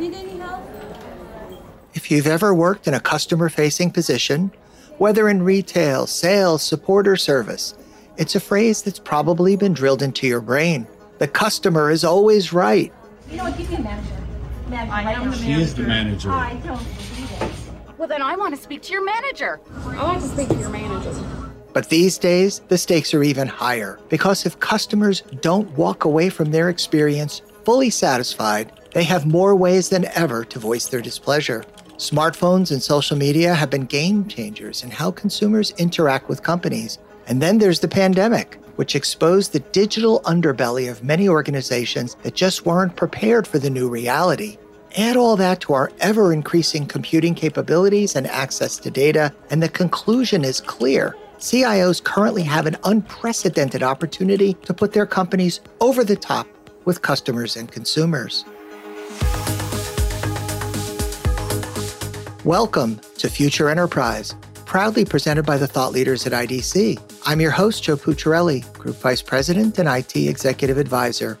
Need any help? If you've ever worked in a customer facing position, whether in retail, sales, support, or service, it's a phrase that's probably been drilled into your brain. The customer is always right. You know what? Give me a manager. Manager I right am now. the She is the manager. I don't believe it. Well, then I want to speak to your manager. I want to speak to your manager. But these days, the stakes are even higher because if customers don't walk away from their experience fully satisfied, they have more ways than ever to voice their displeasure. Smartphones and social media have been game changers in how consumers interact with companies. And then there's the pandemic, which exposed the digital underbelly of many organizations that just weren't prepared for the new reality. Add all that to our ever increasing computing capabilities and access to data, and the conclusion is clear. CIOs currently have an unprecedented opportunity to put their companies over the top with customers and consumers. Welcome to Future Enterprise, proudly presented by the thought leaders at IDC. I'm your host, Joe Pucciarelli, Group Vice President and IT Executive Advisor.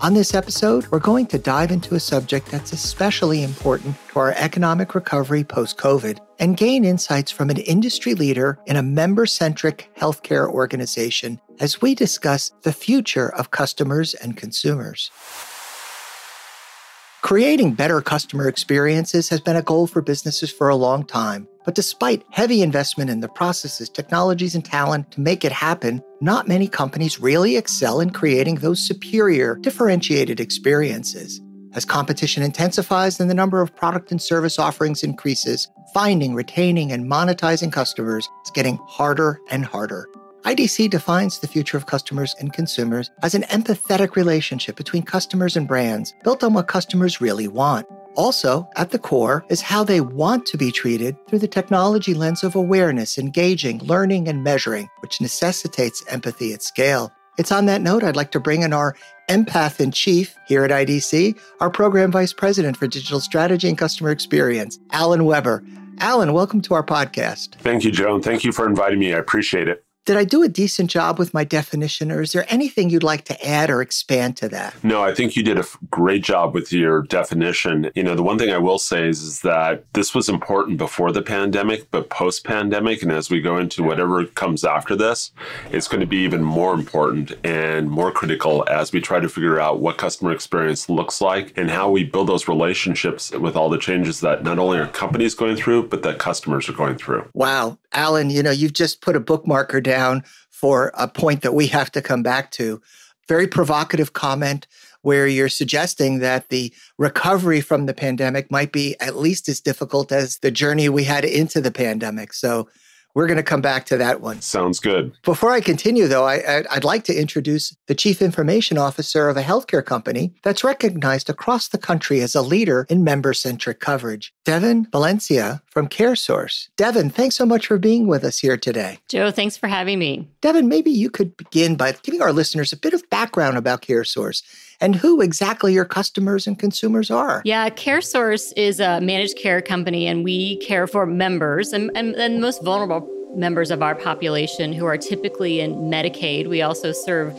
On this episode, we're going to dive into a subject that's especially important to our economic recovery post COVID and gain insights from an industry leader in a member centric healthcare organization as we discuss the future of customers and consumers. Creating better customer experiences has been a goal for businesses for a long time. But despite heavy investment in the processes, technologies, and talent to make it happen, not many companies really excel in creating those superior, differentiated experiences. As competition intensifies and the number of product and service offerings increases, finding, retaining, and monetizing customers is getting harder and harder. IDC defines the future of customers and consumers as an empathetic relationship between customers and brands built on what customers really want. Also, at the core is how they want to be treated through the technology lens of awareness, engaging, learning, and measuring, which necessitates empathy at scale. It's on that note I'd like to bring in our empath in chief here at IDC, our program vice president for digital strategy and customer experience, Alan Webber. Alan, welcome to our podcast. Thank you, Joan. Thank you for inviting me. I appreciate it. Did I do a decent job with my definition, or is there anything you'd like to add or expand to that? No, I think you did a f- great job with your definition. You know, the one thing I will say is, is that this was important before the pandemic, but post pandemic, and as we go into whatever comes after this, it's going to be even more important and more critical as we try to figure out what customer experience looks like and how we build those relationships with all the changes that not only our companies going through, but that customers are going through. Wow. Alan, you know, you've just put a bookmarker down for a point that we have to come back to. Very provocative comment where you're suggesting that the recovery from the pandemic might be at least as difficult as the journey we had into the pandemic. So we're going to come back to that one. Sounds good. Before I continue, though, I, would like to introduce the Chief Information Officer of a healthcare company that's recognized across the country as a leader in member centric coverage, Devin Valencia from CareSource. Devin, thanks so much for being with us here today. Joe, thanks for having me. Devin, maybe you could begin by giving our listeners a bit of background about CareSource and who exactly your customers and consumers are. Yeah, CareSource is a managed care company, and we care for members and, and, and most vulnerable members of our population who are typically in Medicaid. We also serve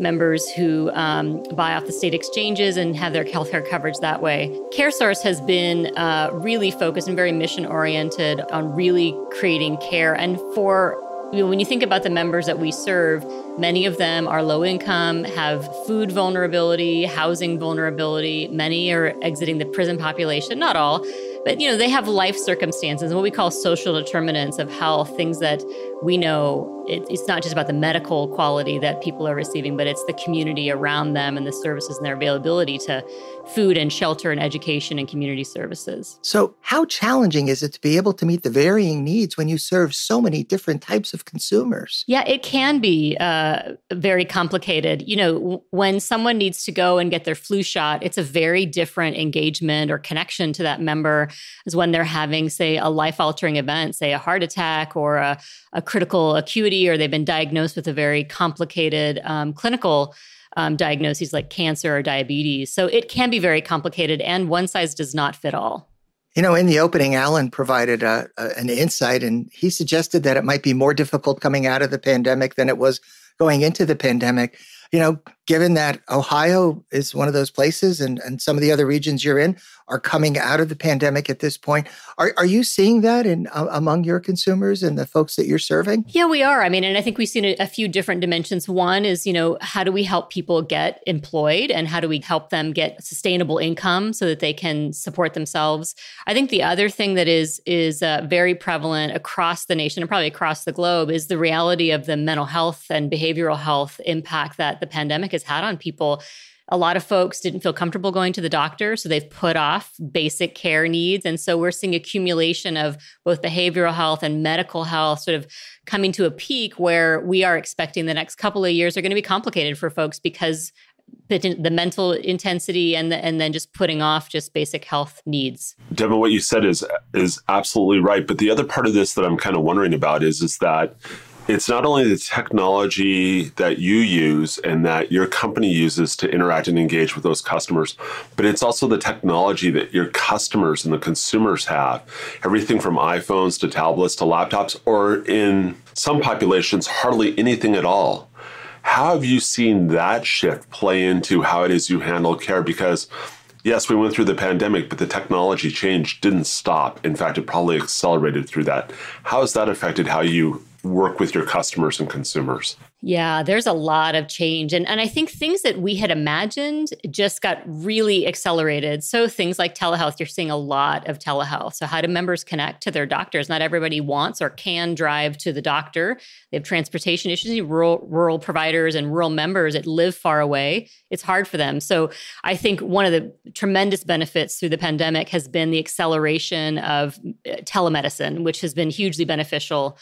members who um, buy off the state exchanges and have their healthcare coverage that way. CareSource has been uh, really focused and very mission oriented on really creating care and for when you think about the members that we serve, many of them are low income, have food vulnerability, housing vulnerability. Many are exiting the prison population, not all, but you know, they have life circumstances and what we call social determinants of health, things that we know it, it's not just about the medical quality that people are receiving, but it's the community around them and the services and their availability to food and shelter and education and community services. So, how challenging is it to be able to meet the varying needs when you serve so many different types of consumers? Yeah, it can be uh, very complicated. You know, when someone needs to go and get their flu shot, it's a very different engagement or connection to that member as when they're having, say, a life altering event, say a heart attack or a, a critical acuity, or they've been diagnosed with a very complicated um, clinical um, diagnoses like cancer or diabetes. So it can be very complicated, and one size does not fit all. You know, in the opening, Alan provided a, a, an insight, and he suggested that it might be more difficult coming out of the pandemic than it was going into the pandemic. You know, given that Ohio is one of those places and, and some of the other regions you're in are coming out of the pandemic at this point. Are, are you seeing that in uh, among your consumers and the folks that you're serving? Yeah, we are. I mean, and I think we've seen a, a, few different dimensions. One is, you know, how do we help people get employed and how do we help them get sustainable income so that they can support themselves? I think the other thing that is is uh, very prevalent across the nation and probably across the globe is the reality of the mental health and behavioral health impact that the pandemic has had on people. A lot of folks didn't feel comfortable going to the doctor, so they've put off basic care needs. And so we're seeing accumulation of both behavioral health and medical health sort of coming to a peak where we are expecting the next couple of years are going to be complicated for folks because the, mental intensity and the, and then just putting off just basic health needs. Devin, what you said is is absolutely right. But the other part of this that I'm kind of wondering about is is that it's not only the technology that you use and that your company uses to interact and engage with those customers, but it's also the technology that your customers and the consumers have. Everything from iPhones to tablets to laptops, or in some populations, hardly anything at all. How have you seen that shift play into how it is you handle care? Because yes, we went through the pandemic, but the technology change didn't stop. In fact, it probably accelerated through that. How has that affected how you work with your customers and consumers? Yeah, there's a lot of change. And, and I think things that we had imagined just got really accelerated. So, things like telehealth, you're seeing a lot of telehealth. So, how do members connect to their doctors? Not everybody wants or can drive to the doctor. They have transportation issues, rural, rural providers and rural members that live far away. It's hard for them. So, I think one of the tremendous benefits through the pandemic has been the acceleration of uh, telemedicine, which has been hugely beneficial.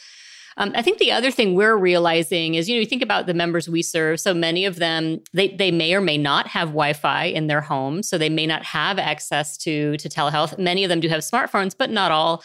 Um, I think the other thing we're realizing is, you know, you think about the members we serve. So many of them, they they may or may not have Wi-Fi in their home, so they may not have access to to telehealth. Many of them do have smartphones, but not all.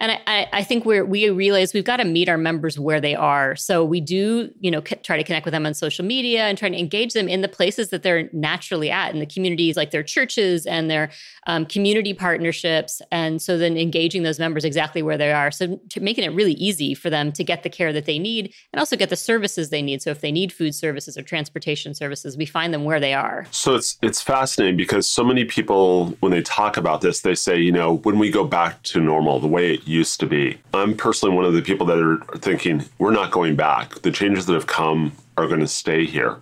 And I, I think we we realize we've got to meet our members where they are. So we do, you know, c- try to connect with them on social media and try to engage them in the places that they're naturally at in the communities, like their churches and their um, community partnerships. And so then engaging those members exactly where they are. So making it really easy for them to get the care that they need and also get the services they need. So if they need food services or transportation services, we find them where they are. So it's it's fascinating because so many people when they talk about this, they say, you know, when we go back to normal, the way it used to be. I'm personally one of the people that are thinking we're not going back. The changes that have come are going to stay here.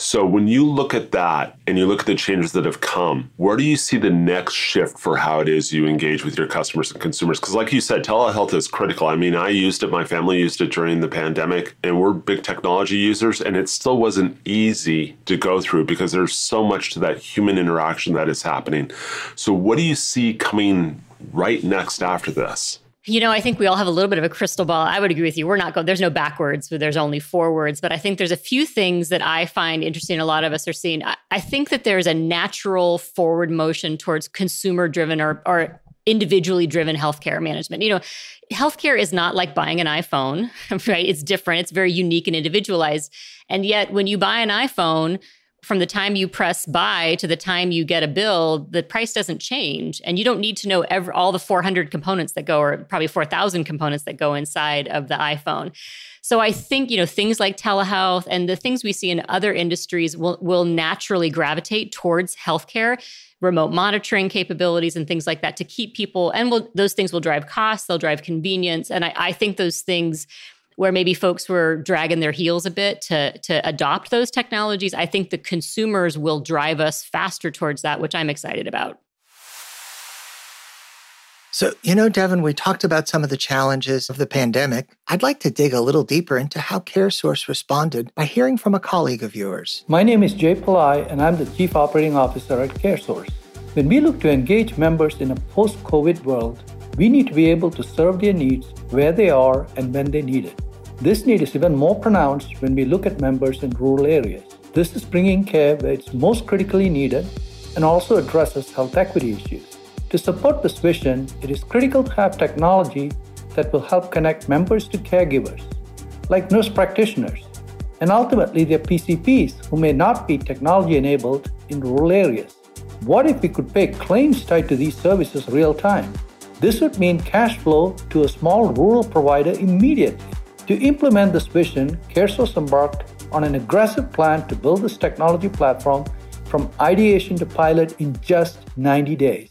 So when you look at that and you look at the changes that have come, where do you see the next shift for how it is you engage with your customers and consumers? Because like you said, telehealth is critical. I mean, I used it, my family used it during the pandemic, and we're big technology users, and it still wasn't easy to go through because there's so much to that human interaction that is happening. So what do you see coming right next after this? You know, I think we all have a little bit of a crystal ball. I would agree with you. We're not going, there's no backwards, but there's only forwards. But I think there's a few things that I find interesting. A lot of us are seeing. I, I think that there's a natural forward motion towards consumer driven or, or individually driven healthcare management. You know, healthcare is not like buying an iPhone, right? It's different, it's very unique and individualized. And yet, when you buy an iPhone, from the time you press buy to the time you get a bill, the price doesn't change. And you don't need to know every, all the 400 components that go, or probably 4,000 components that go inside of the iPhone. So I think, you know, things like telehealth and the things we see in other industries will, will naturally gravitate towards healthcare remote monitoring capabilities and things like that to keep people and will, those things will drive costs they'll drive convenience and I, I think those things where maybe folks were dragging their heels a bit to, to adopt those technologies, I think the consumers will drive us faster towards that, which I'm excited about. So, you know, Devin, we talked about some of the challenges of the pandemic. I'd like to dig a little deeper into how CareSource responded by hearing from a colleague of yours. My name is Jay Pillai, and I'm the Chief Operating Officer at CareSource. When we look to engage members in a post COVID world, we need to be able to serve their needs where they are and when they need it. This need is even more pronounced when we look at members in rural areas. This is bringing care where it's most critically needed and also addresses health equity issues. To support this vision, it is critical to have technology that will help connect members to caregivers, like nurse practitioners, and ultimately their PCPs who may not be technology enabled in rural areas. What if we could pay claims tied to these services real time? This would mean cash flow to a small rural provider immediately. To implement this vision, CareSource embarked on an aggressive plan to build this technology platform from ideation to pilot in just 90 days.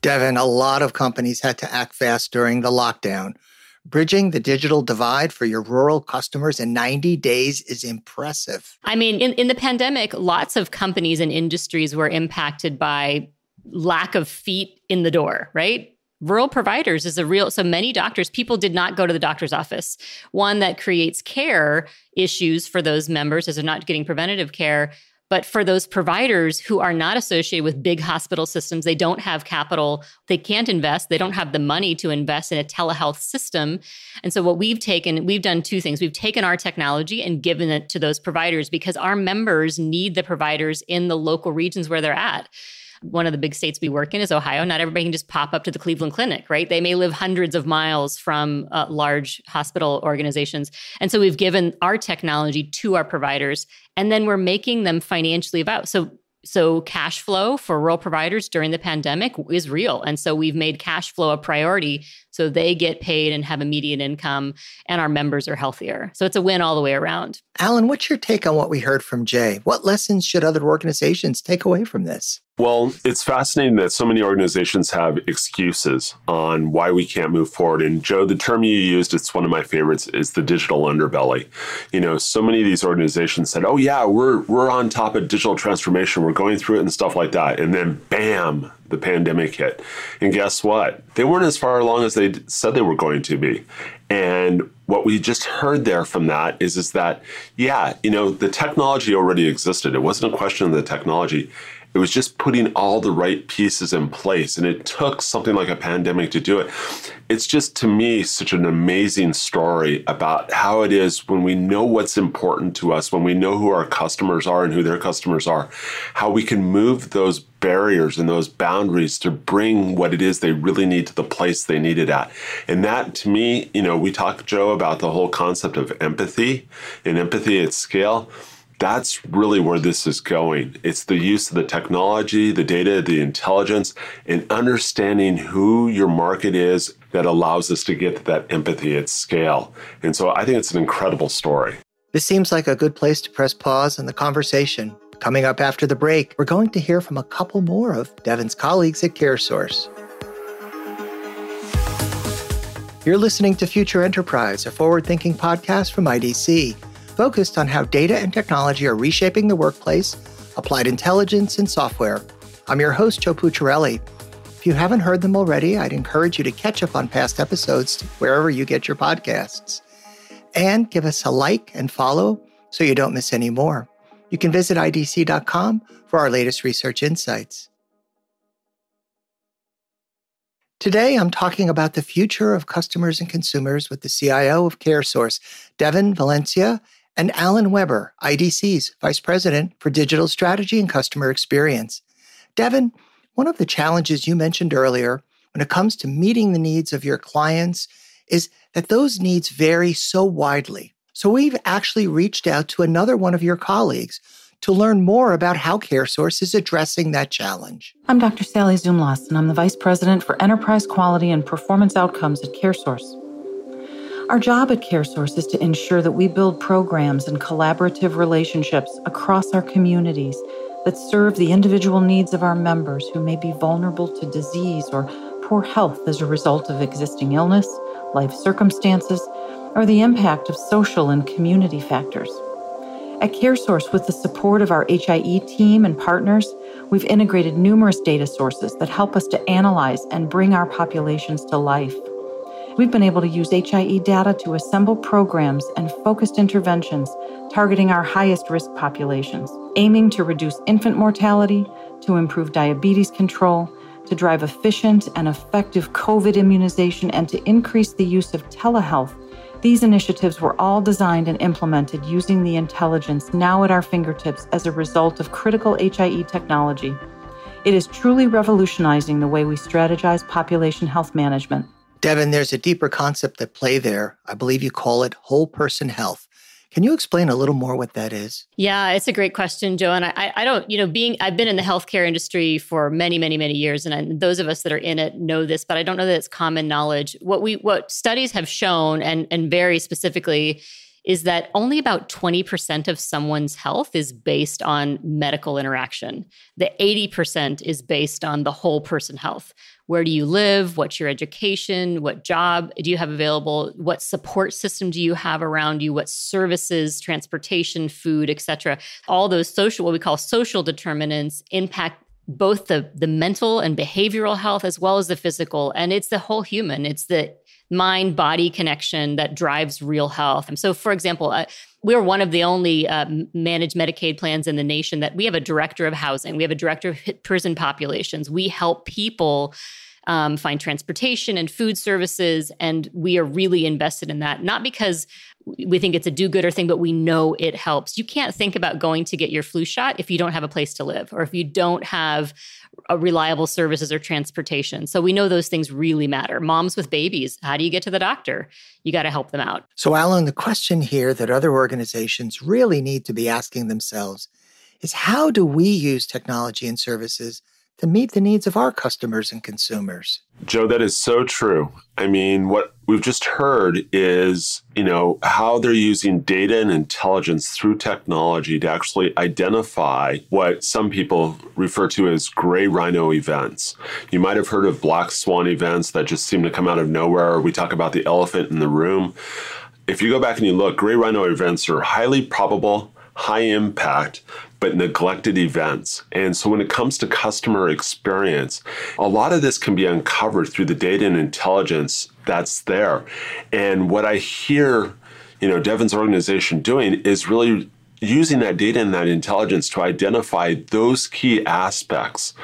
Devin, a lot of companies had to act fast during the lockdown. Bridging the digital divide for your rural customers in 90 days is impressive. I mean, in, in the pandemic, lots of companies and industries were impacted by lack of feet in the door, right? Rural providers is a real, so many doctors, people did not go to the doctor's office. One that creates care issues for those members as they're not getting preventative care. But for those providers who are not associated with big hospital systems, they don't have capital, they can't invest, they don't have the money to invest in a telehealth system. And so, what we've taken, we've done two things. We've taken our technology and given it to those providers because our members need the providers in the local regions where they're at one of the big states we work in is Ohio. Not everybody can just pop up to the Cleveland Clinic, right? They may live hundreds of miles from uh, large hospital organizations. And so we've given our technology to our providers, and then we're making them financially about. So so cash flow for rural providers during the pandemic is real and so we've made cash flow a priority so they get paid and have immediate income and our members are healthier so it's a win all the way around alan what's your take on what we heard from jay what lessons should other organizations take away from this well, it's fascinating that so many organizations have excuses on why we can't move forward. And Joe, the term you used, it's one of my favorites, is the digital underbelly. You know, so many of these organizations said, "Oh yeah, we're we're on top of digital transformation. We're going through it and stuff like that." And then bam, the pandemic hit. And guess what? They weren't as far along as they said they were going to be. And what we just heard there from that is is that yeah, you know, the technology already existed. It wasn't a question of the technology it was just putting all the right pieces in place. And it took something like a pandemic to do it. It's just, to me, such an amazing story about how it is when we know what's important to us, when we know who our customers are and who their customers are, how we can move those barriers and those boundaries to bring what it is they really need to the place they need it at. And that to me, you know, we talked, Joe, about the whole concept of empathy and empathy at scale that's really where this is going. It's the use of the technology, the data, the intelligence, and understanding who your market is that allows us to get that empathy at scale. And so I think it's an incredible story. This seems like a good place to press pause in the conversation. Coming up after the break, we're going to hear from a couple more of Devin's colleagues at CareSource. You're listening to Future Enterprise, a forward thinking podcast from IDC focused on how data and technology are reshaping the workplace, applied intelligence, and software. I'm your host, Joe Pucciarelli. If you haven't heard them already, I'd encourage you to catch up on past episodes wherever you get your podcasts. And give us a like and follow so you don't miss any more. You can visit IDC.com for our latest research insights. Today, I'm talking about the future of customers and consumers with the CIO of CareSource, Devin Valencia, and Alan Webber, IDC's Vice President for Digital Strategy and Customer Experience. Devin, one of the challenges you mentioned earlier when it comes to meeting the needs of your clients is that those needs vary so widely. So we've actually reached out to another one of your colleagues to learn more about how CareSource is addressing that challenge. I'm Dr. Sally Zumlas, and I'm the Vice President for Enterprise Quality and Performance Outcomes at CareSource. Our job at CareSource is to ensure that we build programs and collaborative relationships across our communities that serve the individual needs of our members who may be vulnerable to disease or poor health as a result of existing illness, life circumstances, or the impact of social and community factors. At CareSource, with the support of our HIE team and partners, we've integrated numerous data sources that help us to analyze and bring our populations to life. We've been able to use HIE data to assemble programs and focused interventions targeting our highest risk populations, aiming to reduce infant mortality, to improve diabetes control, to drive efficient and effective COVID immunization, and to increase the use of telehealth. These initiatives were all designed and implemented using the intelligence now at our fingertips as a result of critical HIE technology. It is truly revolutionizing the way we strategize population health management. Devin, there's a deeper concept at play there. I believe you call it whole person health. Can you explain a little more what that is? Yeah, it's a great question, Joe. And I, I don't, you know, being, I've been in the healthcare industry for many, many, many years, and I, those of us that are in it know this, but I don't know that it's common knowledge. What we, what studies have shown, and and very specifically, is that only about 20% of someone's health is based on medical interaction. The 80% is based on the whole person health. Where do you live? What's your education? What job do you have available? What support system do you have around you? What services, transportation, food, etc. All those social what we call social determinants impact both the the mental and behavioral health as well as the physical and it's the whole human it's the mind body connection that drives real health. And so, for example, uh, we're one of the only uh, managed Medicaid plans in the nation that we have a director of housing, we have a director of prison populations. We help people. Um, find transportation and food services. And we are really invested in that, not because we think it's a do gooder thing, but we know it helps. You can't think about going to get your flu shot if you don't have a place to live or if you don't have Uh, reliable services or transportation. So we know those things really matter. Moms with babies, how do you get to the doctor? You got to help them out. So, Alan, the question here that other organizations really need to be asking themselves is how do we use technology and services to meet the needs of our customers and consumers. Joe, that is so true. I mean, what we've just heard is, you know, how they're using data and intelligence through technology to actually identify what some people refer to as gray rhino events. You might have heard of black swan events that just seem to come out of nowhere. We talk about the elephant in the room. If you go back and you look, gray rhino events are highly probable, high impact, but neglected events. And so when it comes to customer experience, a lot of this can be uncovered through the data and intelligence that's there. And what I hear, you know, Devin's organization doing is really using that data and that intelligence to identify those key aspects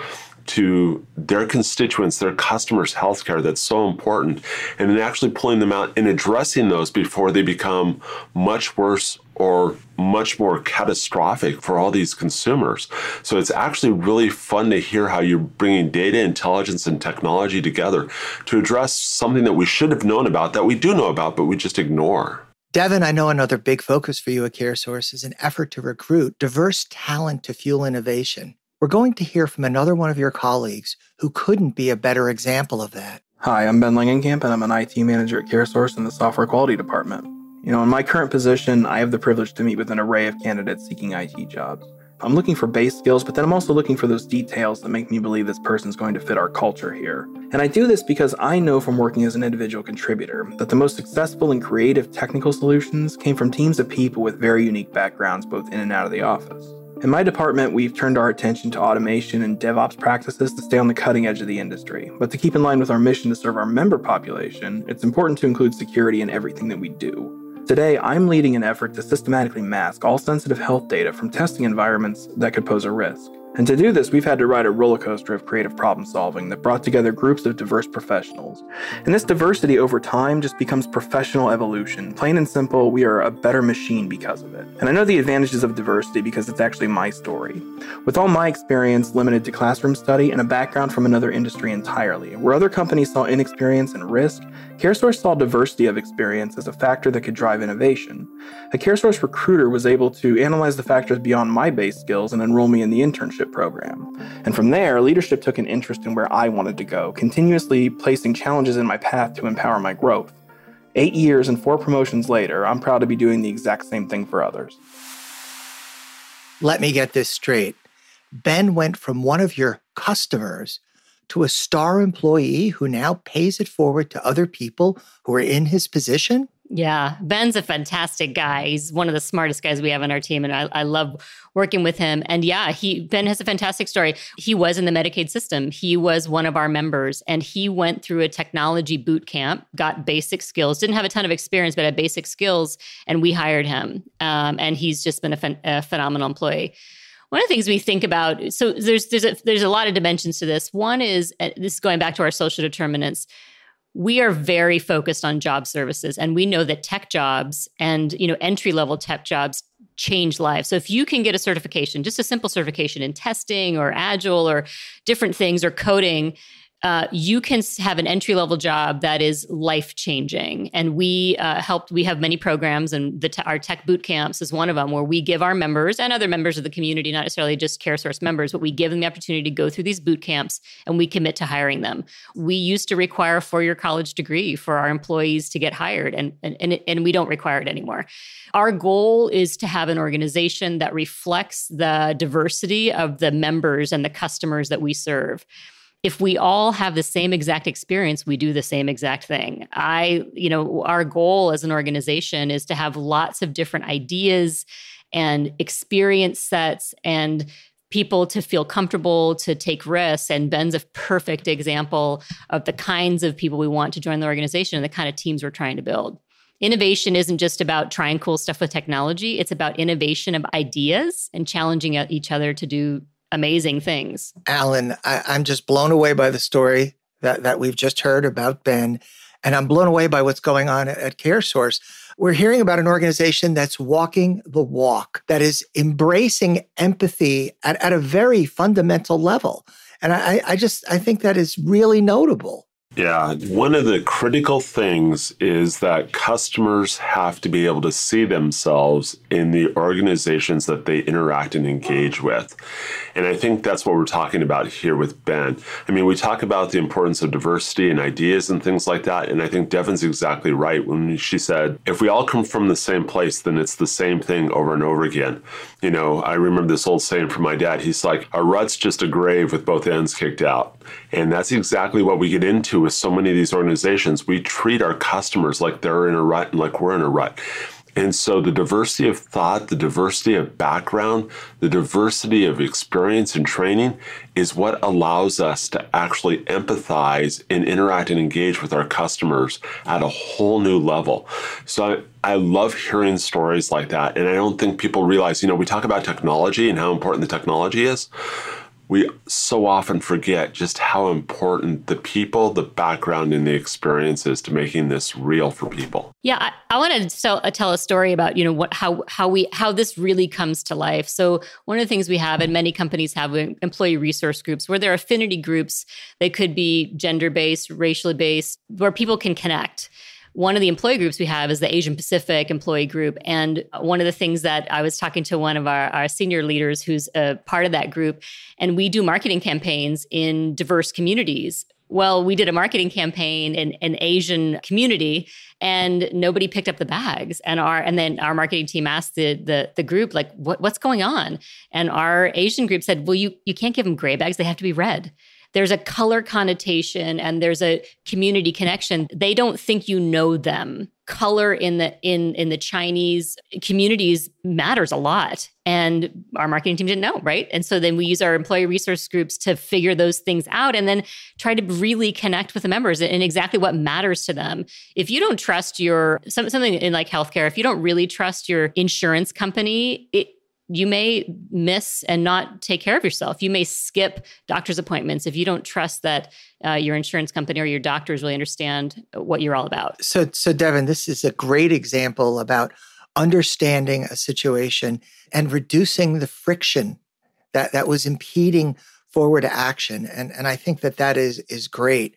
to their constituents, their customers' healthcare that's so important, and then actually pulling them out and addressing those before they become much worse or much more catastrophic for all these consumers. So it's actually really fun to hear how you're bringing data, intelligence, and technology together to address something that we should have known about, that we do know about, but we just ignore. Devin, I know another big focus for you at CareSource is an effort to recruit diverse talent to fuel innovation. We're going to hear from another one of your colleagues who couldn't be a better example of that. Hi, I'm Ben Langenkamp, and I'm an IT manager at CareSource in the software quality department. You know, in my current position, I have the privilege to meet with an array of candidates seeking IT jobs. I'm looking for base skills, but then I'm also looking for those details that make me believe this person's going to fit our culture here. And I do this because I know from working as an individual contributor that the most successful and creative technical solutions came from teams of people with very unique backgrounds both in and out of the office. In my department, we've turned our attention to automation and DevOps practices to stay on the cutting edge of the industry. But to keep in line with our mission to serve our member population, it's important to include security in everything that we do. Today, I'm leading an effort to systematically mask all sensitive health data from testing environments that could pose a risk. And to do this, we've had to ride a roller coaster of creative problem solving that brought together groups of diverse professionals. And this diversity over time just becomes professional evolution. Plain and simple, we are a better machine because of it. And I know the advantages of diversity because it's actually my story. With all my experience limited to classroom study and a background from another industry entirely, where other companies saw inexperience and risk, CareSource saw diversity of experience as a factor that could drive innovation. A CareSource recruiter was able to analyze the factors beyond my base skills and enroll me in the internship program. And from there, leadership took an interest in where I wanted to go, continuously placing challenges in my path to empower my growth. Eight years and four promotions later, I'm proud to be doing the exact same thing for others. Let me get this straight. Ben went from one of your customers to a star employee who now pays it forward to other people who are in his position? Yeah, Ben's a fantastic guy. He's one of the smartest guys we have on our team, and I, I, love working with him. And yeah, he Ben has a fantastic story. He was in the Medicaid system. He was one of our members, and he went through a technology boot camp, got basic skills, didn't have a ton of experience, but had basic skills, and we hired him. Um, and he's just been a, a phenomenal employee one of the things we think about so there's there's a, there's a lot of dimensions to this. One is this is going back to our social determinants we are very focused on job services and we know that tech jobs and you know entry level tech jobs change lives. So if you can get a certification just a simple certification in testing or agile or different things or coding uh, you can have an entry level job that is life changing. And we uh, helped, we have many programs, and the our tech boot camps is one of them where we give our members and other members of the community, not necessarily just CareSource members, but we give them the opportunity to go through these boot camps and we commit to hiring them. We used to require a four year college degree for our employees to get hired, and, and, and, and we don't require it anymore. Our goal is to have an organization that reflects the diversity of the members and the customers that we serve if we all have the same exact experience, we do the same exact thing. I, you know, our goal as an organization is to have lots of different ideas and experience sets and people to feel comfortable to take risks. And Ben's a perfect example of the kinds of people we want to join the organization and the kind of teams we're trying to build. Innovation isn't just about trying cool stuff with technology, it's about innovation of ideas and challenging each other to do amazing things. Alan, I, I'm just blown away by the story that, that we've just heard about Ben. And I'm blown away by what's going on at CareSource. We're hearing about an organization that's walking the walk, that is embracing empathy at, at a very fundamental level. And I, I just I think that is really notable. Yeah, one of the critical things is that customers have to be able to see themselves in the organizations that they interact and engage with. And I think that's what we're talking about here with Ben. I mean, we talk about the importance of diversity and ideas and things like that. And I think Devin's exactly right when she said, if we all come from the same place, then it's the same thing over and over again. You know, I remember this old saying from my dad. He's like, a rut's just a grave with both ends kicked out. And that's exactly what we get into with so many of these organizations. We treat our customers like they're in a rut and like we're in a rut. And so the diversity of thought, the diversity of background, the diversity of experience and training is what allows us to actually empathize and interact and engage with our customers at a whole new level. So I, I love hearing stories like that. And I don't think people realize, you know, we talk about technology and how important the technology is we so often forget just how important the people, the background, and the experiences to making this real for people. Yeah, I, I want to tell, uh, tell a story about you know what how how we how this really comes to life. So one of the things we have, and many companies have, employee resource groups where there are affinity groups. They could be gender based, racially based, where people can connect one of the employee groups we have is the Asian Pacific employee group. And one of the things that I was talking to one of our, our senior leaders who's a part of that group, and we do marketing campaigns in diverse communities. Well, we did a marketing campaign in an Asian community and nobody picked up the bags. And our and then our marketing team asked the the, the group, like, what, what's going on? And our Asian group said, Well, you you can't give them gray bags, they have to be red there's a color connotation and there's a community connection. They don't think you know them. Color in the in in the Chinese communities matters a lot. And our marketing team didn't know, right? And so then we use our employee resource groups to figure those things out and then try to really connect with the members and exactly what matters to them. If you don't trust your something in like healthcare, if you don't really trust your insurance company, it, you may miss and not take care of yourself. You may skip doctor's appointments if you don't trust that uh, your insurance company or your doctors really understand what you're all about. So, so Devin, this is a great example about understanding a situation and reducing the friction that that was impeding forward action. And and I think that that is is great.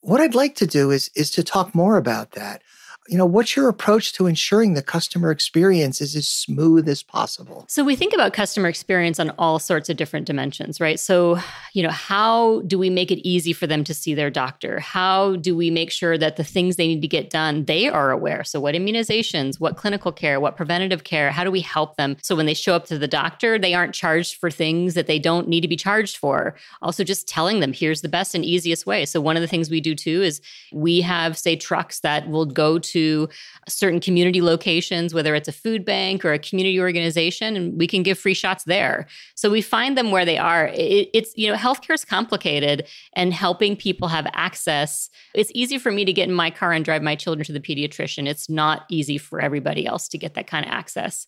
What I'd like to do is is to talk more about that you know, what's your approach to ensuring the customer experience is as smooth as possible? So we think about customer experience on all sorts of different dimensions, right? So, you know, how do we make it easy for them to see their doctor? How do we make sure that the things they need to get done, they are aware? So what immunizations, what clinical care, what preventative care, how do we help them so when they show up to the doctor, they aren't charged for things that they don't need to be charged for? Also just telling them here's the best and easiest way. So one of the things we do too is we have say trucks that will go to to certain community locations, whether it's a food bank or a community organization, and we can give free shots there. So we find them where they are. It, it's, you know, healthcare is complicated and helping people have access. It's easy for me to get in my car and drive my children to the pediatrician. It's not easy for everybody else to get that kind of access.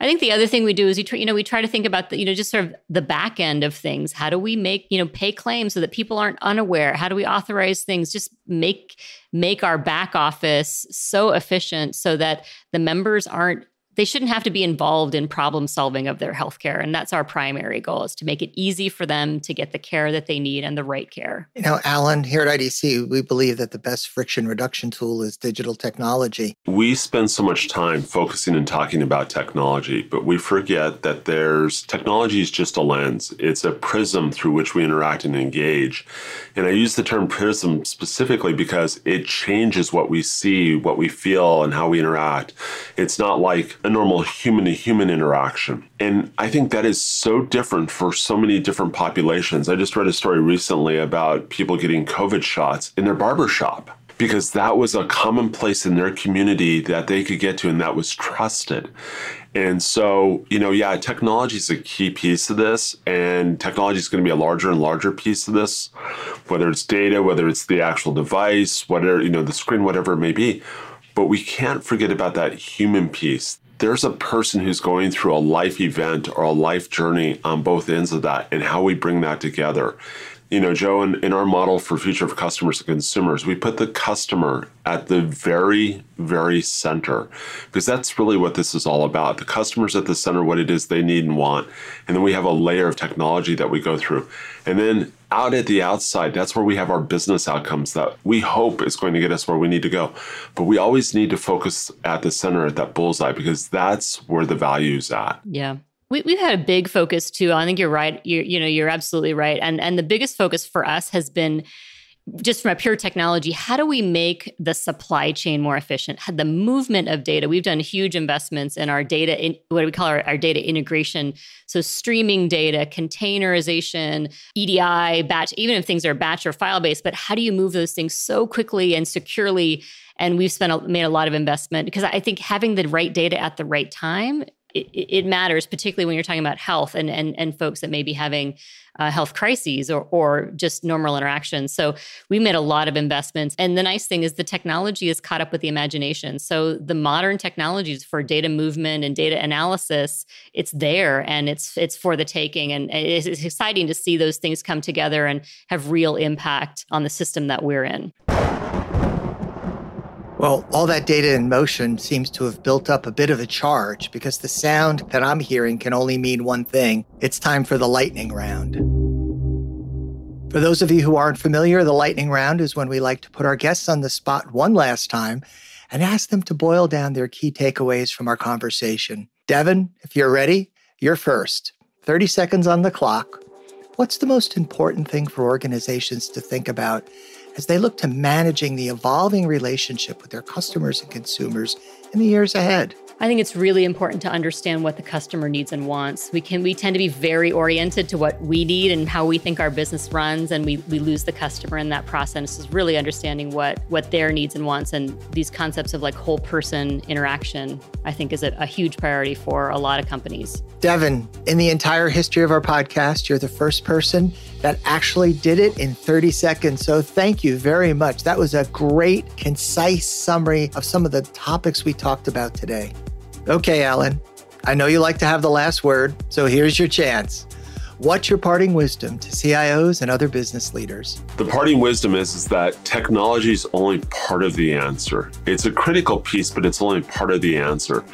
I think the other thing we do is we try, you know, we try to think about the, you know, just sort of the back end of things. How do we make, you know, pay claims so that people aren't unaware? How do we authorize things? Just make make our back office so efficient so that the members aren't they shouldn't have to be involved in problem solving of their healthcare. And that's our primary goal is to make it easy for them to get the care that they need and the right care. You know, Alan, here at IDC, we believe that the best friction reduction tool is digital technology. We spend so much time focusing and talking about technology, but we forget that there's technology is just a lens. It's a prism through which we interact and engage. And I use the term prism specifically because it changes what we see, what we feel, and how we interact. It's not like a normal human to human interaction. And I think that is so different for so many different populations. I just read a story recently about people getting COVID shots in their barber shop because that was a common place in their community that they could get to and that was trusted. And so, you know, yeah, technology is a key piece of this, and technology is going to be a larger and larger piece of this, whether it's data, whether it's the actual device, whatever, you know, the screen, whatever it may be. But we can't forget about that human piece. There's a person who's going through a life event or a life journey on both ends of that, and how we bring that together you know, Joe, in, in our model for future of customers and consumers, we put the customer at the very, very center because that's really what this is all about. The customer's at the center, what it is they need and want. And then we have a layer of technology that we go through. And then out at the outside, that's where we have our business outcomes that we hope is going to get us where we need to go. But we always need to focus at the center at that bullseye because that's where the value is at. Yeah. We, we've had a big focus too. I think you're right. You you know you're absolutely right. And and the biggest focus for us has been just from a pure technology, how do we make the supply chain more efficient? The movement of data. We've done huge investments in our data, in what do we call our, our data integration? So streaming data, containerization, EDI, batch, even if things are batch or file based, but how do you move those things so quickly and securely? And we've spent a, made a lot of investment because I think having the right data at the right time it, it, matters, particularly when you're talking about health and and, and folks that may be having uh, health crises or or just normal interactions. So we made a lot of investments, and the nice thing is the technology is caught up with the imagination. So the modern technologies for data movement and data analysis, it's there and it's it's for the taking, and it's, it's exciting to see those things come together and have real impact on the system that we're in. Well, all that data in motion seems to have built up a bit of a charge because the sound that I'm hearing can only mean one thing it's time for the lightning round. For those of you who aren't familiar, the lightning round is when we like to put our guests on the spot one last time and ask them to boil down their key takeaways from our conversation. Devin, if you're ready, you're first. 30 seconds on the clock. What's the most important thing for organizations to think about as they look to managing the evolving relationship with their customers and consumers in the years ahead. I think it's really important to understand what the customer needs and wants. We can we tend to be very oriented to what we need and how we think our business runs and we, we lose the customer in that process is really understanding what what their needs and wants and these concepts of like whole person interaction I think is a, a huge priority for a lot of companies. Devin, in the entire history of our podcast, you're the first person that actually did it in 30 seconds. So thank you very much. That was a great, concise summary of some of the topics we talked about today. Okay, Alan, I know you like to have the last word, so here's your chance. What's your parting wisdom to CIOs and other business leaders? The parting wisdom is, is that technology is only part of the answer. It's a critical piece, but it's only part of the answer.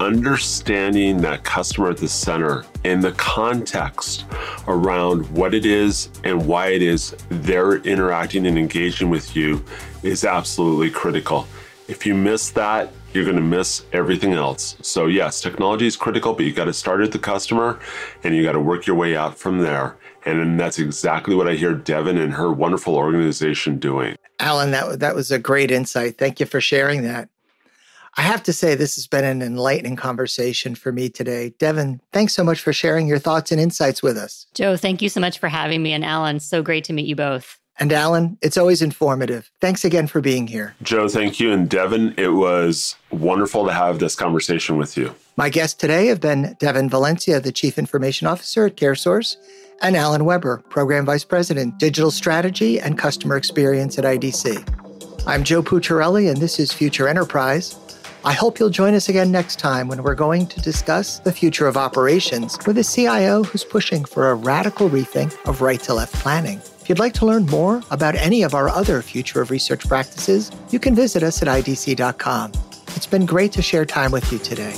Understanding that customer at the center and the context around what it is and why it is they're interacting and engaging with you is absolutely critical. If you miss that, you're going to miss everything else. So, yes, technology is critical, but you got to start at the customer and you got to work your way out from there. And that's exactly what I hear Devin and her wonderful organization doing. Alan, that, that was a great insight. Thank you for sharing that. I have to say, this has been an enlightening conversation for me today. Devin, thanks so much for sharing your thoughts and insights with us. Joe, thank you so much for having me. And Alan, so great to meet you both. And Alan, it's always informative. Thanks again for being here. Joe, thank you. And Devin, it was wonderful to have this conversation with you. My guests today have been Devin Valencia, the Chief Information Officer at CareSource, and Alan Webber, Program Vice President, Digital Strategy and Customer Experience at IDC. I'm Joe Pucciarelli, and this is Future Enterprise. I hope you'll join us again next time when we're going to discuss the future of operations with a CIO who's pushing for a radical rethink of right to left planning If you'd like to learn more about any of our other Future of Research practices, you can visit us at idc.com. It's been great to share time with you today.